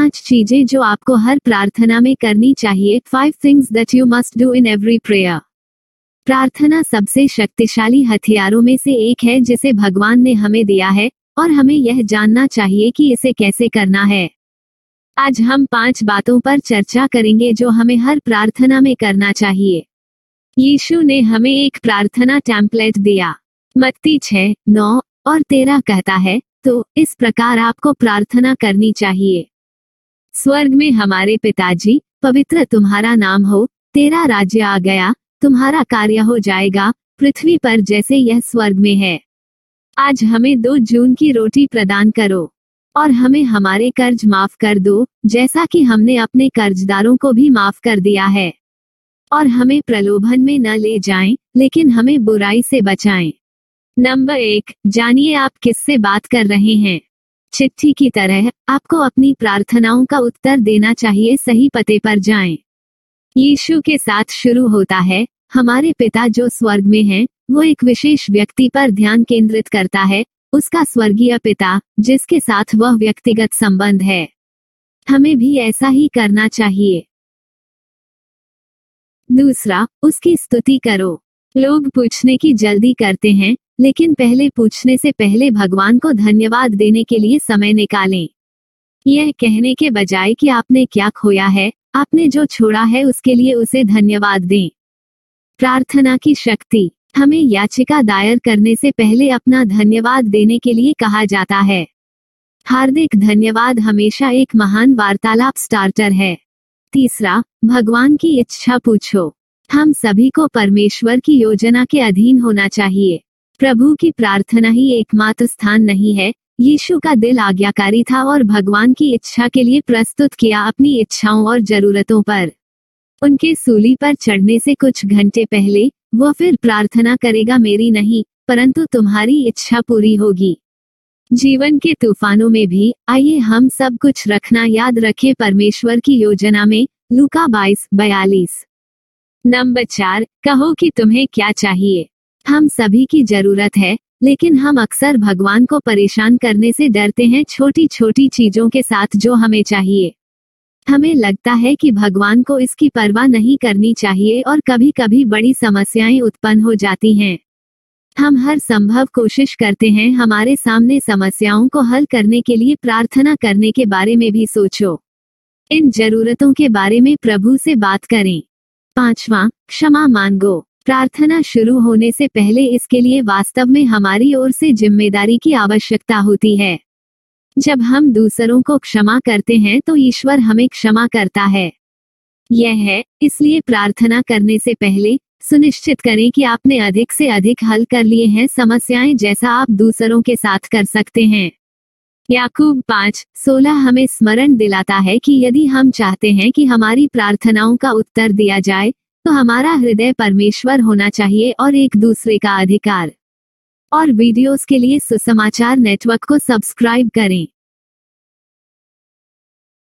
पाँच चीज़ें जो आपको हर प्रार्थना में करनी चाहिए five things that you must do in every prayer प्रार्थना सबसे शक्तिशाली हथियारों में से एक है जिसे भगवान ने हमें दिया है, और हमें यह जानना चाहिए कि इसे कैसे करना है। आज हम पाँच बातों पर चर्चा करेंगे जो हमें हर प्रार्थना में करना चाहिए। यीशु ने हमें एक प्रार्थना टेम्पलेट दिया। मत्ती छह नौ और तेरह कहता है तो इस प्रकार आपको प्रार्थना करनी चाहिए। स्वर्ग में हमारे पिताजी पवित्र तुम्हारा नाम हो तेरा राज्य आ गया तुम्हारा कार्य हो जाएगा पृथ्वी पर जैसे यह स्वर्ग में है। आज हमें दो जून की रोटी प्रदान करो और हमें हमारे कर्ज माफ़ कर दो जैसा कि हमने अपने कर्जदारों को भी माफ़ कर दिया है। और हमें प्रलोभन में न ले जाएँ, लेकिन हमें बुराई से बचाएँ। नंबर एक जानिए आप किससे बात कर रहे हैं। चिट्ठी की तरह आपको अपनी प्रार्थनाओं का उत्तर देना चाहिए सही पते पर जाएँ। यीशु के साथ शुरू होता है हमारे पिता जो स्वर्ग में हैं, वो एक विशेष व्यक्ति पर ध्यान केंद्रित करता है उसका स्वर्गीय पिता जिसके साथ वह व्यक्तिगत संबंध है। हमें भी ऐसा ही करना चाहिए। दूसरा उसकी स्तुति करो। लोग पूछने की जल्दी करते हैं लेकिन पहले पूछने से पहले भगवान को धन्यवाद देने के लिए समय निकालें। यह कहने के बजाय कि आपने क्या खोया है, आपने जो छोड़ा है उसके लिए उसे धन्यवाद दें। प्रार्थना की शक्ति, हमें याचिका दायर करने से पहले अपना धन्यवाद देने के लिए कहा जाता है। हार्दिक धन्यवाद हमेशा एक महान वार्तालाप स्टार्टर है। तीसरा, भगवान की इच्छा पूछो। हम सभी को परमेश्वर की योजना के अधीन होना चाहिए। प्रभु की प्रार्थना ही एकमात्र स्थान नहीं है। यीशु का दिल आज्ञाकारी था और भगवान की इच्छा के लिए प्रस्तुत किया अपनी इच्छाओं और जरूरतों पर। उनके सूली पर चढ़ने से कुछ घंटे पहले, वो फिर प्रार्थना करेगा, मेरी नहीं, परंतु तुम्हारी इच्छा पूरी होगी। जीवन के तूफानों में भी, आइए हम सब कुछ रखना याद रखें परमेश्वर की योजना में, लुका बाईस बयालीस। नंबर चार, कहो कि तुम्हें क्या चाहिए? हम सभी की ज़रूरत है, लेकिन हम अक्सर भगवान को परेशान करने से डरते हैं छोटी छोटी चीज़ों के साथ जो हमें चाहिए। हमें लगता है कि भगवान को इसकी परवाह नहीं करनी चाहिए और कभी कभी बड़ी समस्याएँ उत्पन्न हो जाती हैं। हम हर संभव कोशिश करते हैं हमारे सामने समस्याओं को हल करने के लिए प्रार्थना करने के बारे में भी सोचो। इन जरूरतों के बारे में प्रभु से बात करें। पांचवा, क्षमा मांगो। प्रार्थना शुरू होने से पहले इसके लिए वास्तव में हमारी ओर से ज़िम्मेदारी की आवश्यकता होती है। जब हम दूसरों को क्षमा करते हैं तो ईश्वर हमें क्षमा करता है। यह है, इसलिए प्रार्थना करने से पहले, सुनिश्चित करें कि आपने अधिक से अधिक हल कर लिए हैं समस्याएँ जैसा आप दूसरों के साथ कर सकते हैं। याकूब पाँच, सोलह हमें स्मरण दिलाता है कि यदि हम चाहते हैं कि हमारी प्रार्थनाओं का उत्तर दिया जाए तो हमारा हृदय परमेश्वर होना चाहिए और एक दूसरे का अधिकार। और वीडियोस के लिए सुसमाचार नेटवर्क को सब्सक्राइब करें।